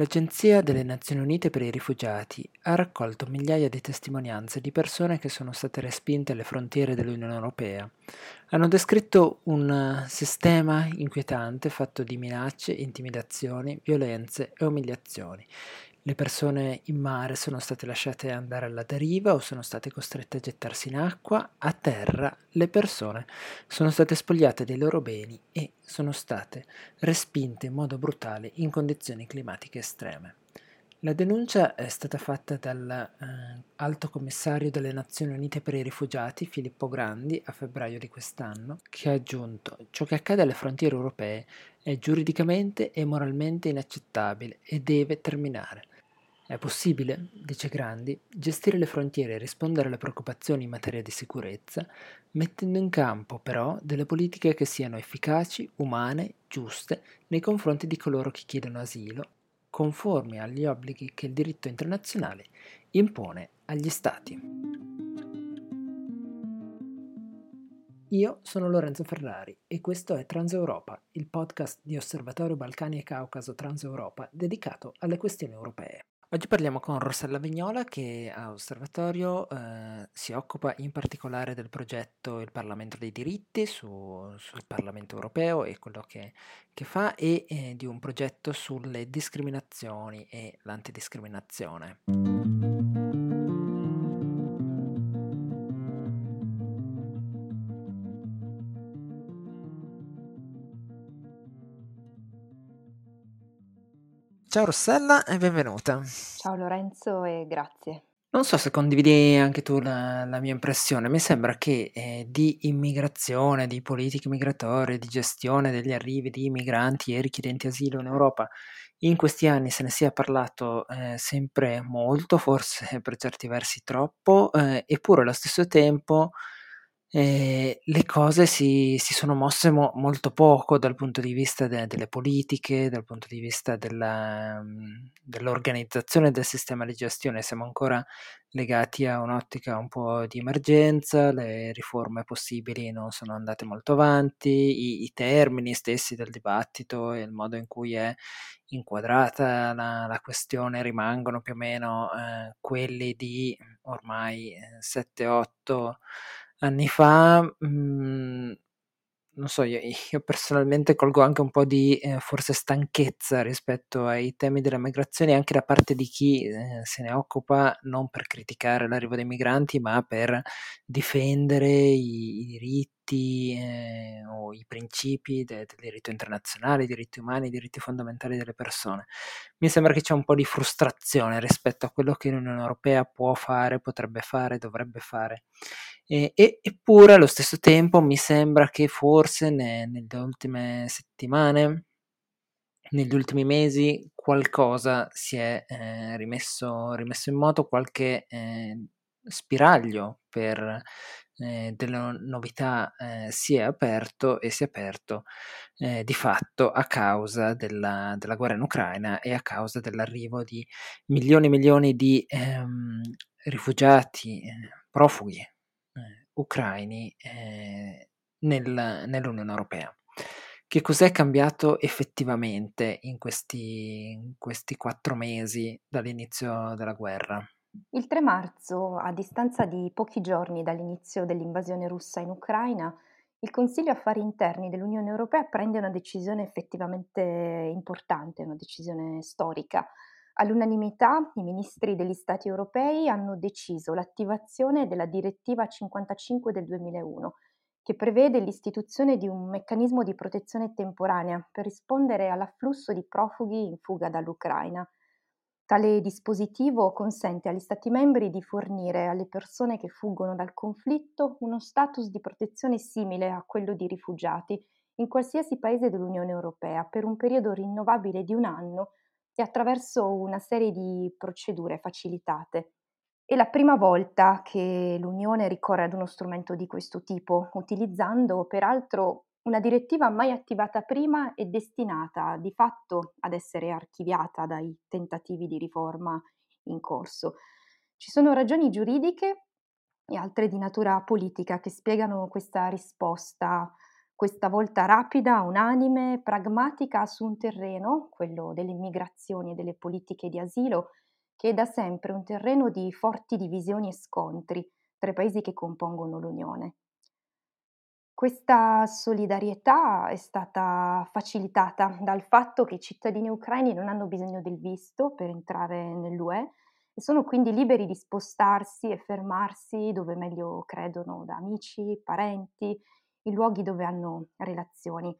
L'Agenzia delle Nazioni Unite per i rifugiati ha raccolto migliaia di testimonianze di persone che sono state respinte alle frontiere dell'Unione Europea. Hanno descritto un sistema inquietante fatto di minacce, intimidazioni, violenze e umiliazioni. Le persone in mare sono state lasciate andare alla deriva o sono state costrette a gettarsi in acqua, a terra le persone sono state spogliate dei loro beni e sono state respinte in modo brutale in condizioni climatiche estreme. La denuncia è stata fatta dal eh, Commissario delle Nazioni Unite per i Rifugiati Filippo Grandi a febbraio di quest'anno, che ha aggiunto ciò che accade alle frontiere europee è giuridicamente e moralmente inaccettabile e deve terminare. È possibile, dice Grandi, gestire le frontiere e rispondere alle preoccupazioni in materia di sicurezza, mettendo in campo però delle politiche che siano efficaci, umane, giuste nei confronti di coloro che chiedono asilo, conformi agli obblighi che il diritto internazionale impone agli Stati. Io sono Lorenzo Ferrari e questo è Transeuropa, il podcast di Osservatorio Balcani e Caucaso Transeuropa dedicato alle questioni europee. Oggi parliamo con Rossella Vignola che a Osservatorio eh, si occupa in particolare del progetto Il Parlamento dei diritti su, sul Parlamento europeo e quello che, che fa e eh, di un progetto sulle discriminazioni e l'antidiscriminazione. Ciao Rossella e benvenuta. Ciao Lorenzo e grazie. Non so se condividi anche tu la, la mia impressione, mi sembra che eh, di immigrazione, di politiche migratorie, di gestione degli arrivi di migranti e richiedenti asilo in Europa in questi anni se ne sia parlato eh, sempre molto, forse per certi versi troppo, eh, eppure allo stesso tempo eh, le cose si, si sono mosse mo- molto poco dal punto di vista de- delle politiche, dal punto di vista della, mm, dell'organizzazione del sistema di gestione. Siamo ancora legati a un'ottica un po' di emergenza, le riforme possibili non sono andate molto avanti, i, i termini stessi del dibattito e il modo in cui è inquadrata la, la questione rimangono più o meno eh, quelli di ormai 7-8 anni fa, mhmm, non so, io io personalmente colgo anche un po' di, ehm, forse stanchezza rispetto ai temi della migrazione anche da parte di chi, ehm, se ne occupa non per criticare l'arrivo dei migranti, ma per difendere i i diritti, ehm, o i principi de del diritto internazionale, i diritti umani, i diritti fondamentali delle persone. Mi sembra che c'è un po' di frustrazione rispetto a quello che l'Unione Europea può fare, potrebbe fare, dovrebbe fare. E, e, eppure allo stesso tempo mi sembra che forse ne, nelle ultime settimane, negli ultimi mesi, qualcosa si è eh, rimesso, rimesso, in moto, qualche eh, spiraglio per eh, delle novità eh, si è aperto e si è aperto eh, di fatto a causa della, della, guerra in Ucraina e a causa dell'arrivo di milioni e milioni di ehm, rifugiati, eh, profughi ucraini eh, nel, nell'Unione Europea. Che cos'è cambiato effettivamente in questi, in questi quattro mesi dall'inizio della guerra? Il 3 marzo, a distanza di pochi giorni dall'inizio dell'invasione russa in Ucraina, il Consiglio Affari Interni dell'Unione Europea prende una decisione effettivamente importante, una decisione storica. All'unanimità i ministri degli Stati europei hanno deciso l'attivazione della direttiva 55 del 2001, che prevede l'istituzione di un meccanismo di protezione temporanea per rispondere all'afflusso di profughi in fuga dall'Ucraina. Tale dispositivo consente agli Stati membri di fornire alle persone che fuggono dal conflitto uno status di protezione simile a quello di rifugiati in qualsiasi paese dell'Unione Europea per un periodo rinnovabile di un anno e attraverso una serie di procedure facilitate. È la prima volta che l'Unione ricorre ad uno strumento di questo tipo, utilizzando peraltro una direttiva mai attivata prima e destinata di fatto ad essere archiviata dai tentativi di riforma in corso. Ci sono ragioni giuridiche e altre di natura politica che spiegano questa risposta questa volta rapida, unanime, pragmatica su un terreno, quello delle migrazioni e delle politiche di asilo, che è da sempre un terreno di forti divisioni e scontri tra i paesi che compongono l'Unione. Questa solidarietà è stata facilitata dal fatto che i cittadini ucraini non hanno bisogno del visto per entrare nell'UE e sono quindi liberi di spostarsi e fermarsi dove meglio credono, da amici, parenti, in luoghi dove hanno relazioni.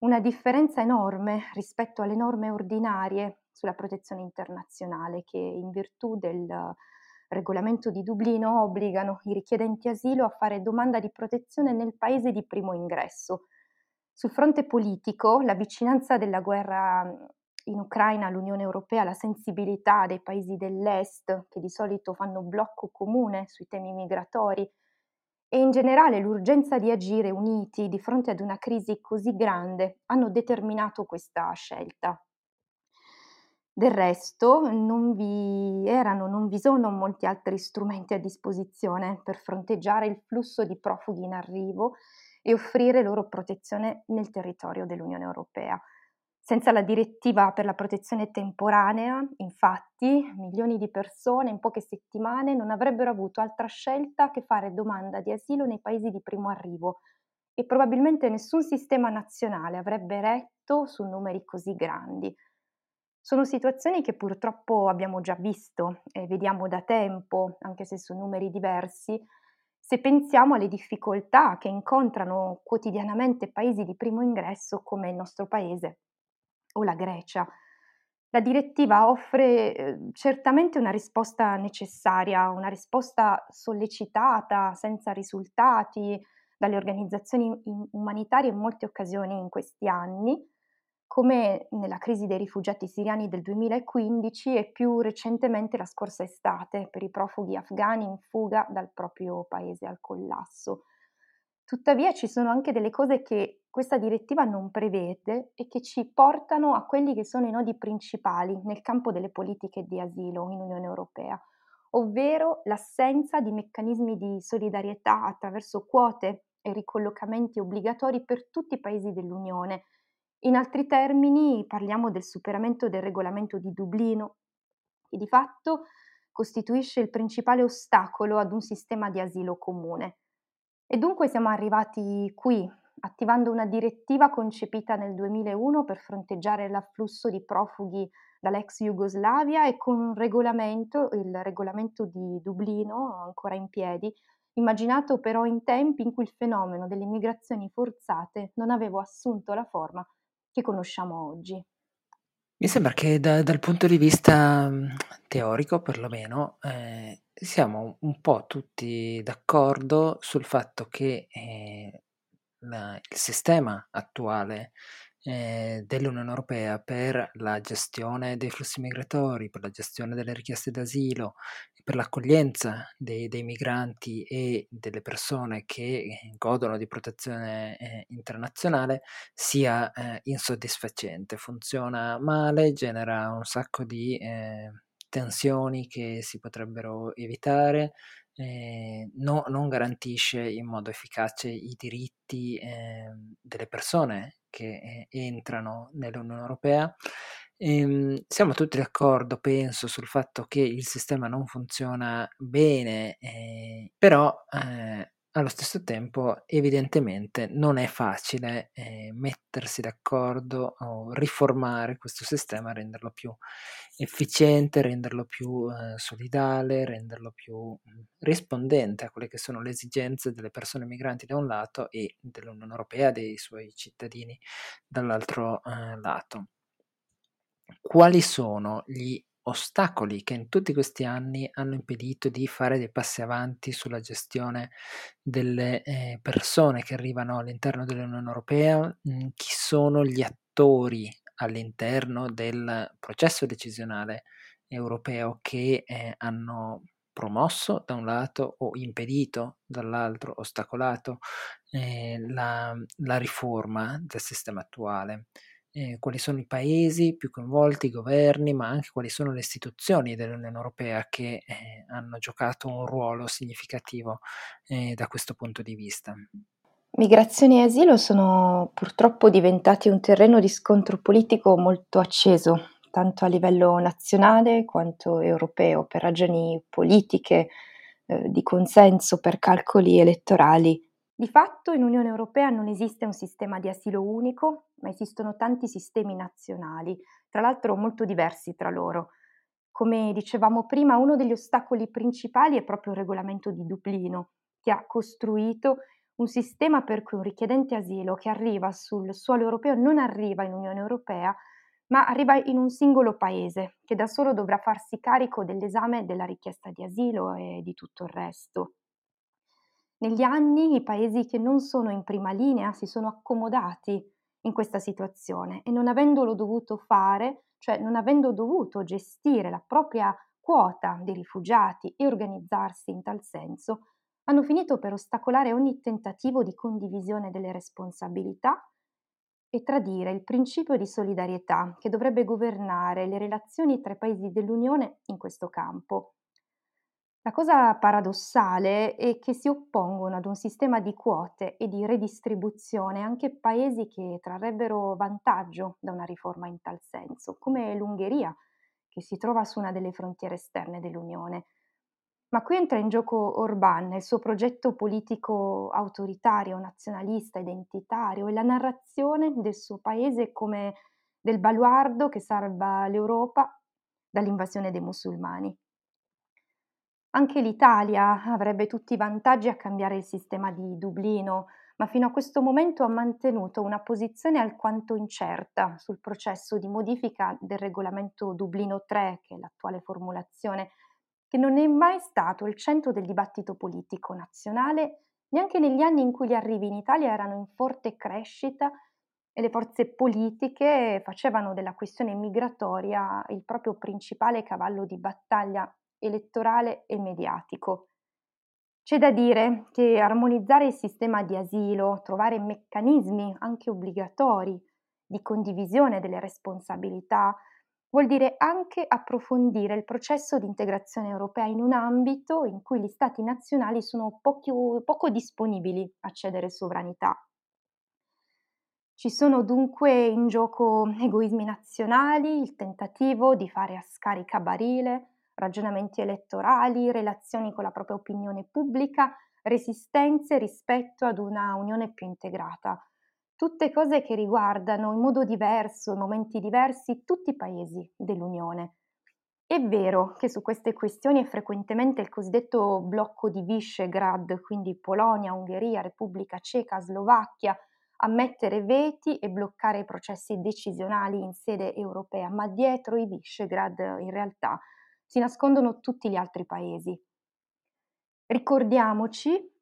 Una differenza enorme rispetto alle norme ordinarie sulla protezione internazionale che in virtù del regolamento di Dublino obbligano i richiedenti asilo a fare domanda di protezione nel paese di primo ingresso. Sul fronte politico, la vicinanza della guerra in Ucraina all'Unione Europea, la sensibilità dei paesi dell'Est, che di solito fanno blocco comune sui temi migratori, e in generale l'urgenza di agire uniti di fronte ad una crisi così grande hanno determinato questa scelta. Del resto non vi erano, non vi sono molti altri strumenti a disposizione per fronteggiare il flusso di profughi in arrivo e offrire loro protezione nel territorio dell'Unione Europea. Senza la direttiva per la protezione temporanea, infatti, milioni di persone in poche settimane non avrebbero avuto altra scelta che fare domanda di asilo nei paesi di primo arrivo e probabilmente nessun sistema nazionale avrebbe retto su numeri così grandi. Sono situazioni che purtroppo abbiamo già visto e vediamo da tempo, anche se su numeri diversi, se pensiamo alle difficoltà che incontrano quotidianamente paesi di primo ingresso come il nostro paese o la Grecia. La direttiva offre eh, certamente una risposta necessaria, una risposta sollecitata, senza risultati dalle organizzazioni umanitarie in molte occasioni in questi anni, come nella crisi dei rifugiati siriani del 2015 e più recentemente la scorsa estate per i profughi afghani in fuga dal proprio paese al collasso. Tuttavia ci sono anche delle cose che questa direttiva non prevede e che ci portano a quelli che sono i nodi principali nel campo delle politiche di asilo in Unione Europea, ovvero l'assenza di meccanismi di solidarietà attraverso quote e ricollocamenti obbligatori per tutti i paesi dell'Unione, in altri termini parliamo del superamento del regolamento di Dublino, che di fatto costituisce il principale ostacolo ad un sistema di asilo comune. E dunque siamo arrivati qui, attivando una direttiva concepita nel 2001 per fronteggiare l'afflusso di profughi dall'ex Jugoslavia e con un regolamento, il regolamento di Dublino, ancora in piedi, immaginato però in tempi in cui il fenomeno delle migrazioni forzate non aveva assunto la forma che conosciamo oggi. Mi sembra che da dal punto di vista, mhmm, teorico perlomeno, ehm, siamo un po' tutti d'accordo sul fatto che, ehm, la il sistema attuale eh, dell'Unione Europea per la gestione dei flussi migratori, per la gestione delle richieste d'asilo, per l'accoglienza dei, dei migranti e delle persone che eh, godono di protezione eh, internazionale sia eh, insoddisfacente, funziona male, genera un sacco di eh, tensioni che si potrebbero evitare, eh, no, non garantisce in modo efficace i diritti eh, delle persone che eh, entrano nell'Unione Europea. Ehm, siamo tutti d'accordo, penso, sul fatto che il sistema non funziona bene, eh, però eh, allo stesso tempo evidentemente non è facile eh, mettersi d'accordo o riformare questo sistema, renderlo più efficiente, renderlo più eh, solidale, renderlo più mh, rispondente a quelle che sono le esigenze delle persone migranti da un lato e dell'Unione Europea, dei suoi cittadini dall'altro eh, lato. Quali sono gli ostacoli che in tutti questi anni hanno impedito di fare dei passi avanti sulla gestione delle eh, persone che arrivano all'interno dell'Unione Europea, mh, chi sono gli attori all'interno del processo decisionale europeo che eh, hanno promosso da un lato o impedito dall'altro, ostacolato eh, la, la riforma del sistema attuale eh, quali sono i paesi più coinvolti, i governi, ma anche quali sono le istituzioni dell'Unione Europea che eh, hanno giocato un ruolo significativo eh, da questo punto di vista. Migrazione e asilo sono purtroppo diventati un terreno di scontro politico molto acceso, tanto a livello nazionale quanto europeo, per ragioni politiche, eh, di consenso, per calcoli elettorali. Di fatto in Unione Europea non esiste un sistema di asilo unico, ma esistono tanti sistemi nazionali, tra l'altro molto diversi tra loro. Come dicevamo prima, uno degli ostacoli principali è proprio il regolamento di Dublino, che ha costruito un sistema per cui un richiedente asilo che arriva sul suolo europeo non arriva in Unione Europea, ma arriva in un singolo paese che da solo dovrà farsi carico dell'esame della richiesta di asilo e di tutto il resto. Negli anni i paesi che non sono in prima linea si sono accomodati in questa situazione e non avendolo dovuto fare, cioè non avendo dovuto gestire la propria quota di rifugiati e organizzarsi in tal senso, hanno finito per ostacolare ogni tentativo di condivisione delle responsabilità e tradire il principio di solidarietà che dovrebbe governare le relazioni tra i paesi dell'Unione in questo campo. La cosa paradossale è che si oppongono ad un sistema di quote e di redistribuzione anche paesi che trarrebbero vantaggio da una riforma in tal senso, come l'Ungheria, che si trova su una delle frontiere esterne dell'Unione. Ma qui entra in gioco Orbán e il suo progetto politico autoritario, nazionalista, identitario e la narrazione del suo paese come del baluardo che salva l'Europa dall'invasione dei musulmani. Anche l'Italia avrebbe tutti i vantaggi a cambiare il sistema di Dublino, ma fino a questo momento ha mantenuto una posizione alquanto incerta sul processo di modifica del regolamento Dublino 3, che è l'attuale formulazione, che non è mai stato il centro del dibattito politico nazionale. Neanche negli anni in cui gli arrivi in Italia erano in forte crescita e le forze politiche facevano della questione migratoria il proprio principale cavallo di battaglia elettorale e mediatico. C'è da dire che armonizzare il sistema di asilo, trovare meccanismi anche obbligatori di condivisione delle responsabilità, vuol dire anche approfondire il processo di integrazione europea in un ambito in cui gli Stati nazionali sono poco, poco disponibili a cedere sovranità. Ci sono dunque in gioco egoismi nazionali, il tentativo di fare a scarica barile, ragionamenti elettorali, relazioni con la propria opinione pubblica, resistenze rispetto ad una unione più integrata. Tutte cose che riguardano in modo diverso, in momenti diversi, tutti i paesi dell'Unione. È vero che su queste questioni è frequentemente il cosiddetto blocco di Visegrad, quindi Polonia, Ungheria, Repubblica Ceca, Slovacchia, a mettere veti e bloccare i processi decisionali in sede europea, ma dietro i Visegrad in realtà si nascondono tutti gli altri paesi. Ricordiamoci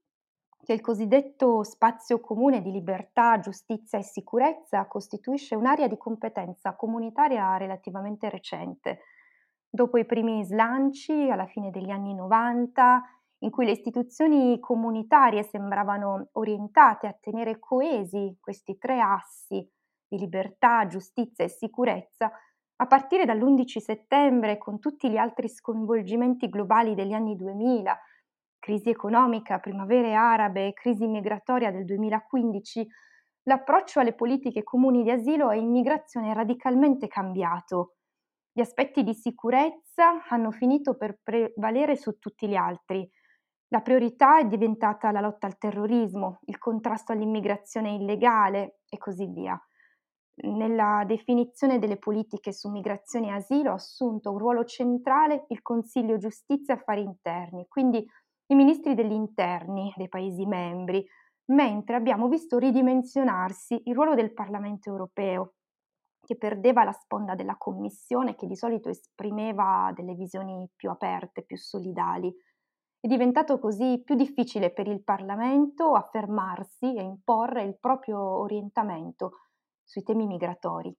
che il cosiddetto spazio comune di libertà, giustizia e sicurezza costituisce un'area di competenza comunitaria relativamente recente. Dopo i primi slanci, alla fine degli anni 90, in cui le istituzioni comunitarie sembravano orientate a tenere coesi questi tre assi di libertà, giustizia e sicurezza, a partire dall'11 settembre, con tutti gli altri sconvolgimenti globali degli anni 2000, crisi economica, primavere arabe, crisi migratoria del 2015, l'approccio alle politiche comuni di asilo e immigrazione è radicalmente cambiato. Gli aspetti di sicurezza hanno finito per prevalere su tutti gli altri. La priorità è diventata la lotta al terrorismo, il contrasto all'immigrazione illegale e così via. Nella definizione delle politiche su migrazione e asilo ha assunto un ruolo centrale il Consiglio Giustizia e Affari Interni, quindi i ministri degli interni dei Paesi membri, mentre abbiamo visto ridimensionarsi il ruolo del Parlamento europeo, che perdeva la sponda della Commissione che di solito esprimeva delle visioni più aperte, più solidali. È diventato così più difficile per il Parlamento affermarsi e imporre il proprio orientamento sui temi migratori.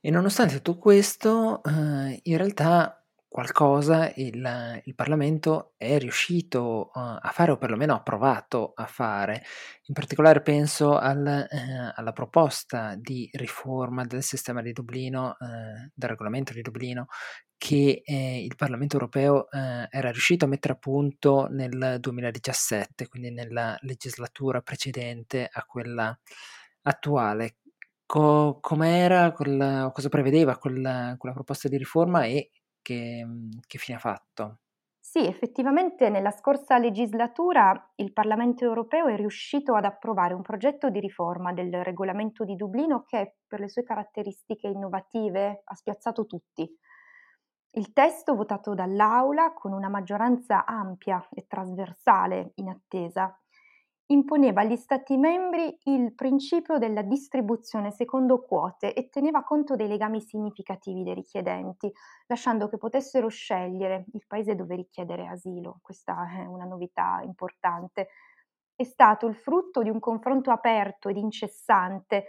E nonostante tutto questo, eh, in realtà qualcosa il, il Parlamento è riuscito uh, a fare o perlomeno ha provato a fare. In particolare penso al, eh, alla proposta di riforma del sistema di Dublino, eh, del regolamento di Dublino, che eh, il Parlamento europeo eh, era riuscito a mettere a punto nel 2017, quindi nella legislatura precedente a quella attuale. Co- com'era, quella, cosa prevedeva quella, proposta di riforma e che, che fine ha fatto? Sì, effettivamente nella scorsa legislatura il Parlamento europeo è riuscito ad approvare un progetto di riforma del regolamento di Dublino che per le sue caratteristiche innovative ha spiazzato tutti. Il testo votato dall'Aula con una maggioranza ampia e trasversale in attesa imponeva agli Stati membri il principio della distribuzione secondo quote e teneva conto dei legami significativi dei richiedenti, lasciando che potessero scegliere il paese dove richiedere asilo. Questa è una novità importante. È stato il frutto di un confronto aperto ed incessante,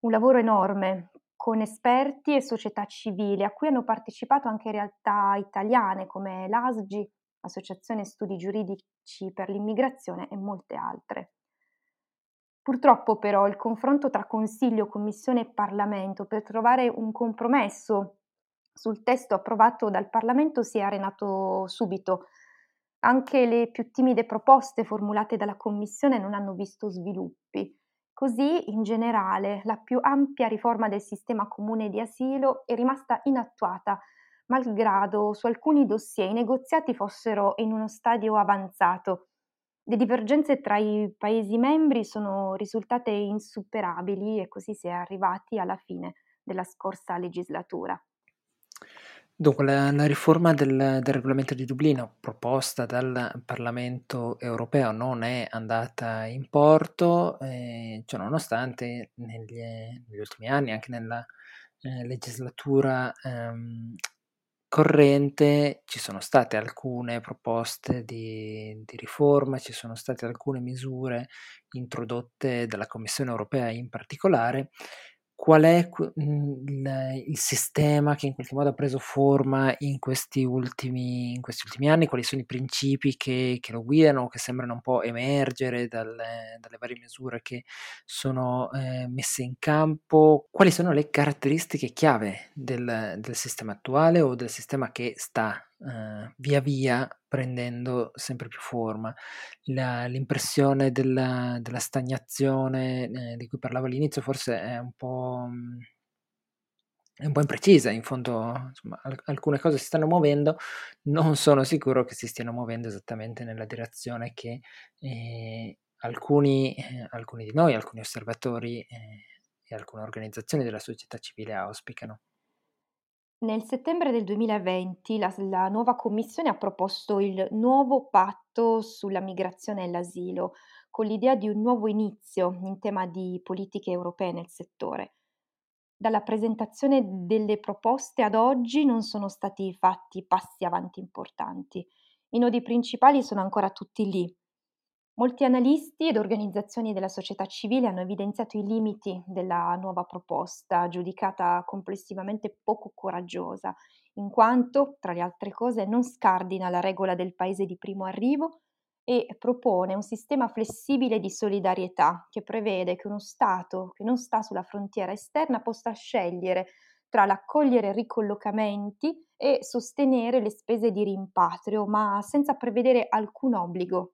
un lavoro enorme con esperti e società civili a cui hanno partecipato anche realtà italiane come l'ASGI, Associazione Studi Giuridici per l'Immigrazione e molte altre. Purtroppo però il confronto tra Consiglio, Commissione e Parlamento per trovare un compromesso sul testo approvato dal Parlamento si è arenato subito. Anche le più timide proposte formulate dalla Commissione non hanno visto sviluppi. Così, in generale, la più ampia riforma del sistema comune di asilo è rimasta inattuata malgrado su alcuni dossier i negoziati fossero in uno stadio avanzato. Le divergenze tra i Paesi membri sono risultate insuperabili e così si è arrivati alla fine della scorsa legislatura. Dunque, la, la riforma del, del, regolamento di Dublino proposta dal Parlamento europeo non è andata in porto, eh, cioè nonostante negli, negli, ultimi anni, anche nella eh, legislatura ehm, corrente ci sono state alcune proposte di, di, riforma, ci sono state alcune misure introdotte dalla Commissione europea in particolare qual è mhmm, il, il, sistema che in qualche modo ha preso forma in questi ultimi, in questi ultimi anni, quali sono i principi che, che, lo guidano, che sembrano un po' emergere dalle, dalle varie misure che sono eh, messe in campo, quali sono le caratteristiche chiave del, del sistema attuale o del sistema che sta eh, via via prendendo sempre più forma. La, l'impressione della, della stagnazione eh, di cui parlavo all'inizio forse è un po', mm, è un po' imprecisa, in fondo insomma, alcune cose si stanno muovendo, non sono sicuro che si stiano muovendo esattamente nella direzione che eh, alcuni, eh, alcuni, di noi, alcuni osservatori eh, e alcune organizzazioni della società civile auspicano. Nel settembre del 2020 la, la nuova Commissione ha proposto il nuovo patto sulla migrazione e l'asilo, con l'idea di un nuovo inizio in tema di politiche europee nel settore. Dalla presentazione delle proposte ad oggi non sono stati fatti passi avanti importanti. I nodi principali sono ancora tutti lì, Molti analisti ed organizzazioni della società civile hanno evidenziato i limiti della nuova proposta, giudicata complessivamente poco coraggiosa, in quanto, tra le altre cose, non scardina la regola del paese di primo arrivo e propone un sistema flessibile di solidarietà che prevede che uno Stato che non sta sulla frontiera esterna possa scegliere tra l'accogliere ricollocamenti e sostenere le spese di rimpatrio, ma senza prevedere alcun obbligo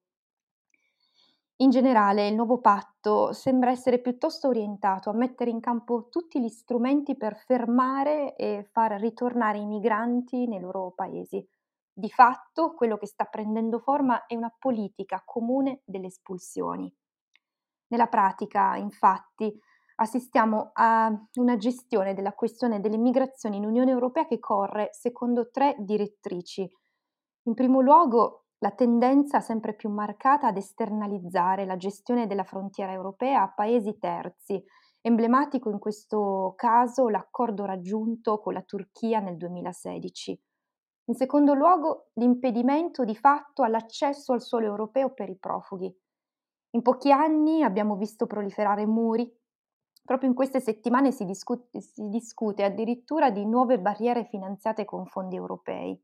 in generale il nuovo patto sembra essere piuttosto orientato a mettere in campo tutti gli strumenti per fermare e far ritornare i migranti nei loro paesi. Di fatto quello che sta prendendo forma è una politica comune delle espulsioni. Nella pratica, infatti, assistiamo a una gestione della questione dell'immigrazione in Unione Europea che corre secondo tre direttrici. In primo luogo la tendenza sempre più marcata ad esternalizzare la gestione della frontiera europea a paesi terzi, emblematico in questo caso l'accordo raggiunto con la Turchia nel 2016. In secondo luogo, l'impedimento di fatto all'accesso al suolo europeo per i profughi. In pochi anni abbiamo visto proliferare muri. Proprio in queste settimane si discute, si discute addirittura di nuove barriere finanziate con fondi europei.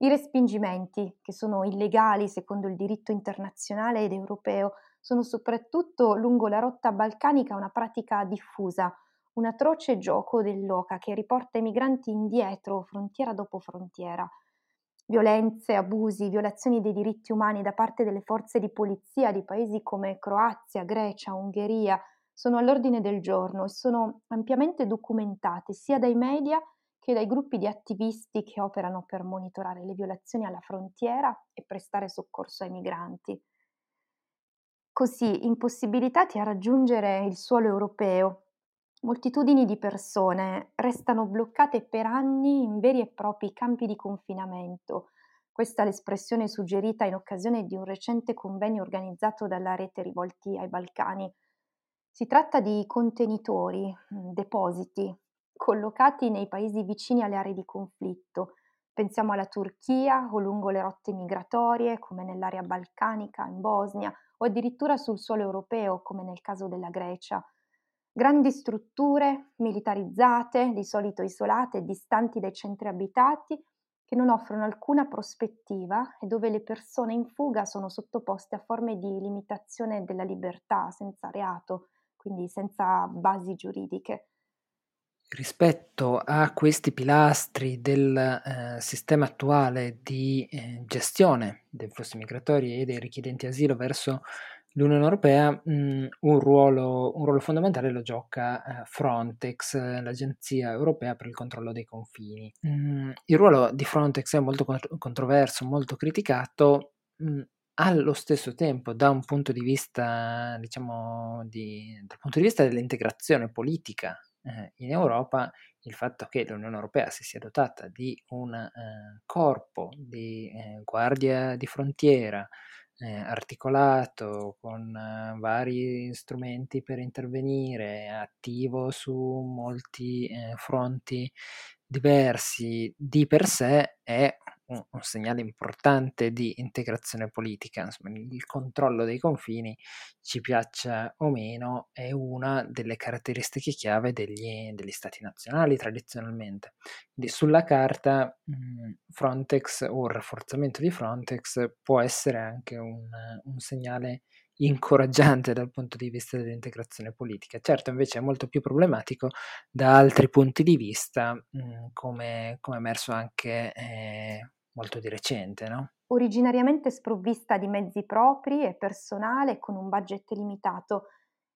I respingimenti, che sono illegali secondo il diritto internazionale ed europeo, sono soprattutto lungo la rotta balcanica una pratica diffusa, un atroce gioco dell'oca che riporta i migranti indietro, frontiera dopo frontiera. Violenze, abusi, violazioni dei diritti umani da parte delle forze di polizia di paesi come Croazia, Grecia, Ungheria sono all'ordine del giorno e sono ampiamente documentate sia dai media che dai gruppi di attivisti che operano per monitorare le violazioni alla frontiera e prestare soccorso ai migranti. Così, impossibilitati a raggiungere il suolo europeo, moltitudini di persone restano bloccate per anni in veri e propri campi di confinamento. Questa è l'espressione suggerita in occasione di un recente convegno organizzato dalla rete Rivolti ai Balcani. Si tratta di contenitori, depositi, collocati nei paesi vicini alle aree di conflitto. Pensiamo alla Turchia o lungo le rotte migratorie, come nell'area balcanica, in Bosnia, o addirittura sul suolo europeo, come nel caso della Grecia. Grandi strutture militarizzate, di solito isolate e distanti dai centri abitati, che non offrono alcuna prospettiva e dove le persone in fuga sono sottoposte a forme di limitazione della libertà senza reato, quindi senza basi giuridiche. Rispetto a questi pilastri del eh, sistema attuale di eh, gestione dei flussi migratori e dei richiedenti asilo verso l'Unione Europea, mh, un, ruolo, un, ruolo, fondamentale lo gioca eh, Frontex, l'Agenzia Europea per il controllo dei confini. Mm, il ruolo di Frontex è molto controverso, molto criticato. Mh, allo stesso tempo, da un punto di vista, diciamo, di, dal punto di vista dell'integrazione politica eh, in Europa il fatto che l'Unione Europea si sia dotata di un eh, corpo di eh, guardia di frontiera eh, articolato con eh, vari strumenti per intervenire, attivo su molti eh, fronti diversi, di per sé è un, un segnale importante di integrazione politica. Insomma, il controllo dei confini, ci piaccia o meno, è una delle caratteristiche chiave degli, degli stati nazionali tradizionalmente. Quindi sulla carta mh, Frontex o il rafforzamento di Frontex può essere anche un, un segnale incoraggiante dal punto di vista dell'integrazione politica. Certo, invece è molto più problematico da altri punti di vista, mh, come, come emerso anche eh, molto di recente, no? Originariamente sprovvista di mezzi propri e personale con un budget limitato,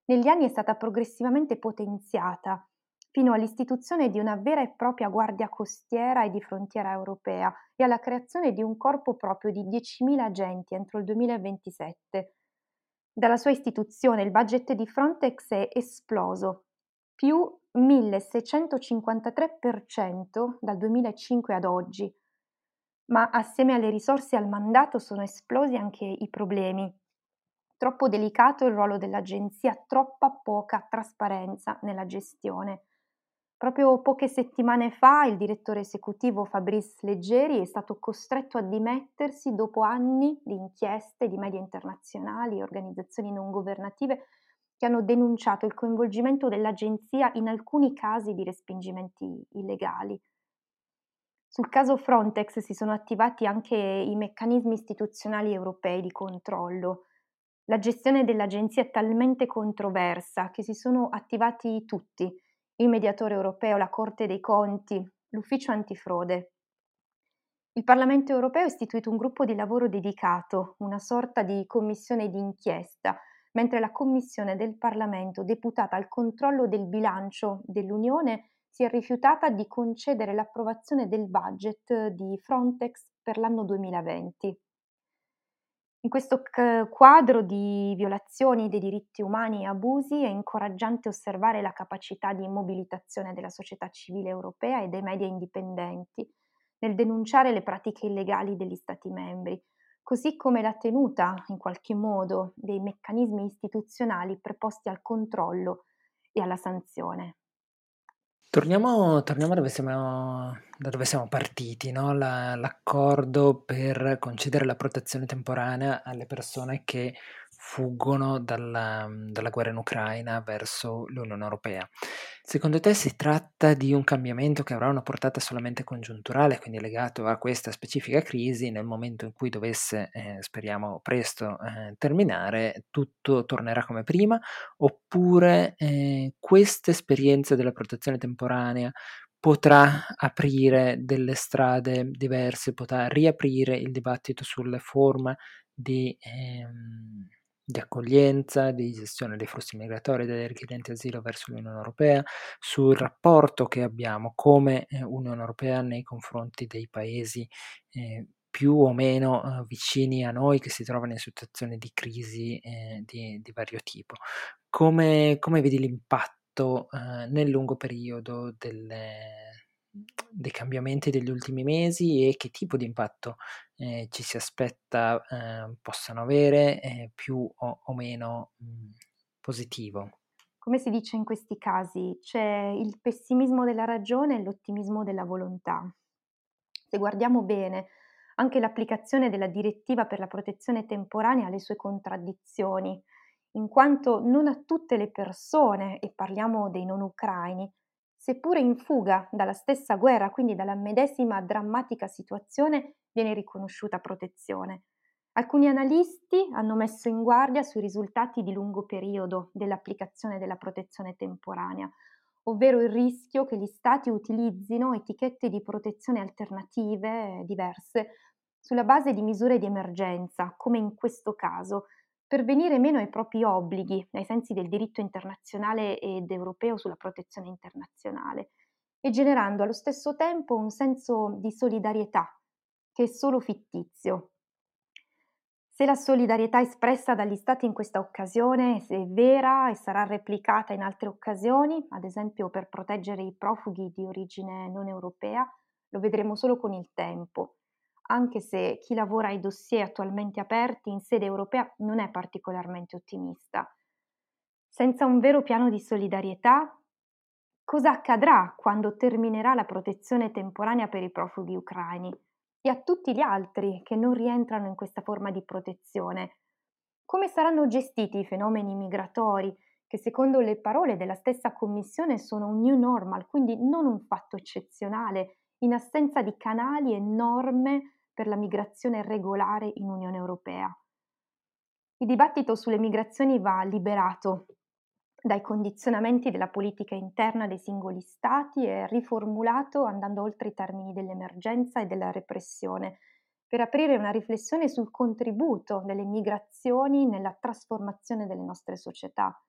negli anni è stata progressivamente potenziata fino all'istituzione di una vera e propria guardia costiera e di frontiera europea e alla creazione di un corpo proprio di 10.000 agenti entro il 2027. Dalla sua istituzione il budget di Frontex è esploso, più 1653% dal 2005 ad oggi, ma assieme alle risorse e al mandato sono esplosi anche i problemi. Troppo delicato il ruolo dell'agenzia, troppa poca trasparenza nella gestione. Proprio poche settimane fa il direttore esecutivo Fabrice Leggeri è stato costretto a dimettersi dopo anni di inchieste di media internazionali e organizzazioni non governative che hanno denunciato il coinvolgimento dell'agenzia in alcuni casi di respingimenti illegali. Sul caso Frontex si sono attivati anche i meccanismi istituzionali europei di controllo. La gestione dell'agenzia è talmente controversa che si sono attivati tutti, il mediatore europeo, la Corte dei Conti, l'ufficio antifrode. Il Parlamento europeo ha istituito un gruppo di lavoro dedicato, una sorta di commissione di inchiesta, mentre la Commissione del Parlamento deputata al controllo del bilancio dell'Unione si è rifiutata di concedere l'approvazione del budget di Frontex per l'anno 2020. In questo quadro di violazioni dei diritti umani e abusi è incoraggiante osservare la capacità di mobilitazione della società civile europea e dei media indipendenti nel denunciare le pratiche illegali degli Stati membri, così come la tenuta, in qualche modo, dei meccanismi istituzionali preposti al controllo e alla sanzione. Torniamo, torniamo dove siamo, da dove siamo partiti, no? La- l'accordo per concedere la protezione temporanea alle persone che fuggono dalla, dalla guerra in Ucraina verso l'Unione Europea. Secondo te si tratta di un cambiamento che avrà una portata solamente congiunturale, quindi legato a questa specifica crisi, nel momento in cui dovesse, eh, speriamo presto, eh, terminare, tutto tornerà come prima, oppure eh, questa esperienza della protezione temporanea potrà aprire delle strade diverse, potrà riaprire il dibattito sulle forme di, ehm, di accoglienza, di gestione dei flussi migratori dei richiedenti asilo verso l'Unione Europea, sul rapporto che abbiamo come eh, Unione Europea nei confronti dei paesi eh, più o meno eh, vicini a noi che si trovano in situazioni di crisi eh, di, di, vario tipo. Come, come vedi l'impatto? impatto eh, nel lungo periodo delle, dei cambiamenti degli ultimi mesi e che tipo di impatto eh, ci si aspetta eh, possano avere eh, più o, o meno mh, positivo. Come si dice in questi casi, c'è il pessimismo della ragione e l'ottimismo della volontà. Se guardiamo bene, anche l'applicazione della direttiva per la protezione temporanea ha le sue contraddizioni in quanto non a tutte le persone, e parliamo dei non ucraini, seppure in fuga dalla stessa guerra, quindi dalla medesima drammatica situazione, viene riconosciuta protezione. Alcuni analisti hanno messo in guardia sui risultati di lungo periodo dell'applicazione della protezione temporanea, ovvero il rischio che gli Stati utilizzino etichette di protezione alternative eh, diverse sulla base di misure di emergenza, come in questo caso, per venire meno ai propri obblighi ai sensi del diritto internazionale ed europeo sulla protezione internazionale e generando allo stesso tempo un senso di solidarietà che è solo fittizio. Se la solidarietà espressa dagli Stati in questa occasione è vera e sarà replicata in altre occasioni, ad esempio per proteggere i profughi di origine non europea, lo vedremo solo con il tempo anche se chi lavora ai dossier attualmente aperti in sede europea non è particolarmente ottimista. Senza un vero piano di solidarietà, cosa accadrà quando terminerà la protezione temporanea per i profughi ucraini e a tutti gli altri che non rientrano in questa forma di protezione? Come saranno gestiti i fenomeni migratori che secondo le parole della stessa Commissione sono un new normal, quindi non un fatto eccezionale, in assenza di canali e norme per la migrazione regolare in Unione Europea. Il dibattito sulle migrazioni va liberato dai condizionamenti della politica interna dei singoli Stati e riformulato andando oltre i termini dell'emergenza e della repressione, per aprire una riflessione sul contributo delle migrazioni nella trasformazione delle nostre società.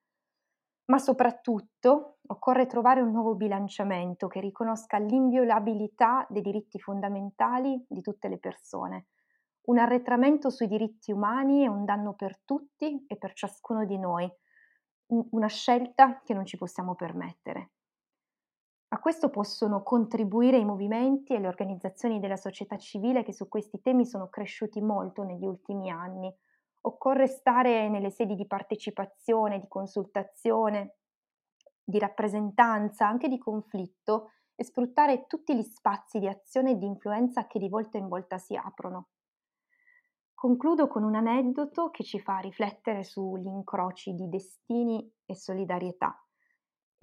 Ma soprattutto occorre trovare un nuovo bilanciamento che riconosca l'inviolabilità dei diritti fondamentali di tutte le persone. Un arretramento sui diritti umani è un danno per tutti e per ciascuno di noi, una scelta che non ci possiamo permettere. A questo possono contribuire i movimenti e le organizzazioni della società civile che su questi temi sono cresciuti molto negli ultimi anni, occorre stare nelle sedi di partecipazione, di consultazione, di rappresentanza, anche di conflitto e sfruttare tutti gli spazi di azione e di influenza che di volta in volta si aprono. Concludo con un aneddoto che ci fa riflettere sugli incroci di destini e solidarietà.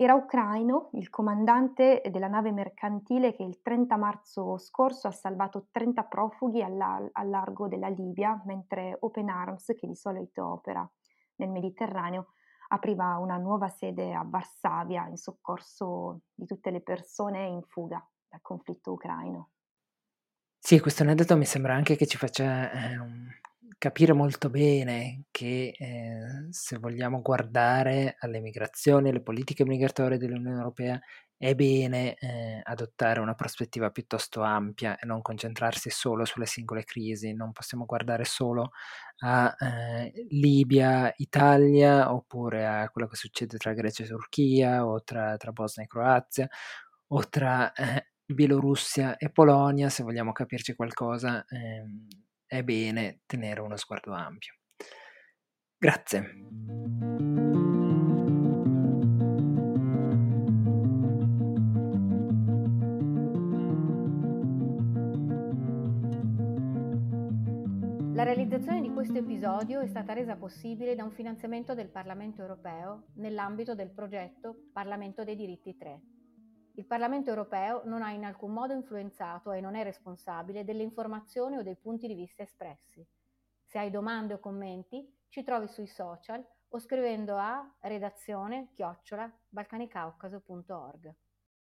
Era ucraino il comandante della nave mercantile che il 30 marzo scorso ha salvato 30 profughi al, al largo della Libia, mentre Open Arms, che di solito opera nel Mediterraneo, apriva una nuova sede a Varsavia in soccorso di tutte le persone in fuga dal conflitto ucraino. Sì, questo aneddoto mi sembra anche che ci faccia eh, capire molto bene che eh, se vogliamo guardare alle migrazioni, alle politiche migratorie dell'Unione Europea, è bene eh, adottare una prospettiva piuttosto ampia e non concentrarsi solo sulle singole crisi. Non possiamo guardare solo a eh, Libia, Italia, oppure a quello che succede tra Grecia e Turchia, o tra, tra Bosnia e Croazia, o tra eh, Bielorussia e Polonia, se vogliamo capirci qualcosa. Ehm, è bene tenere uno sguardo ampio. Grazie. La realizzazione di questo episodio è stata resa possibile da un finanziamento del Parlamento europeo nell'ambito del progetto Parlamento dei diritti 3. Il Parlamento europeo non ha in alcun modo influenzato e non è responsabile delle informazioni o dei punti di vista espressi. Se hai domande o commenti, ci trovi sui social o scrivendo a redazione chiocciola balcanicaucaso.org.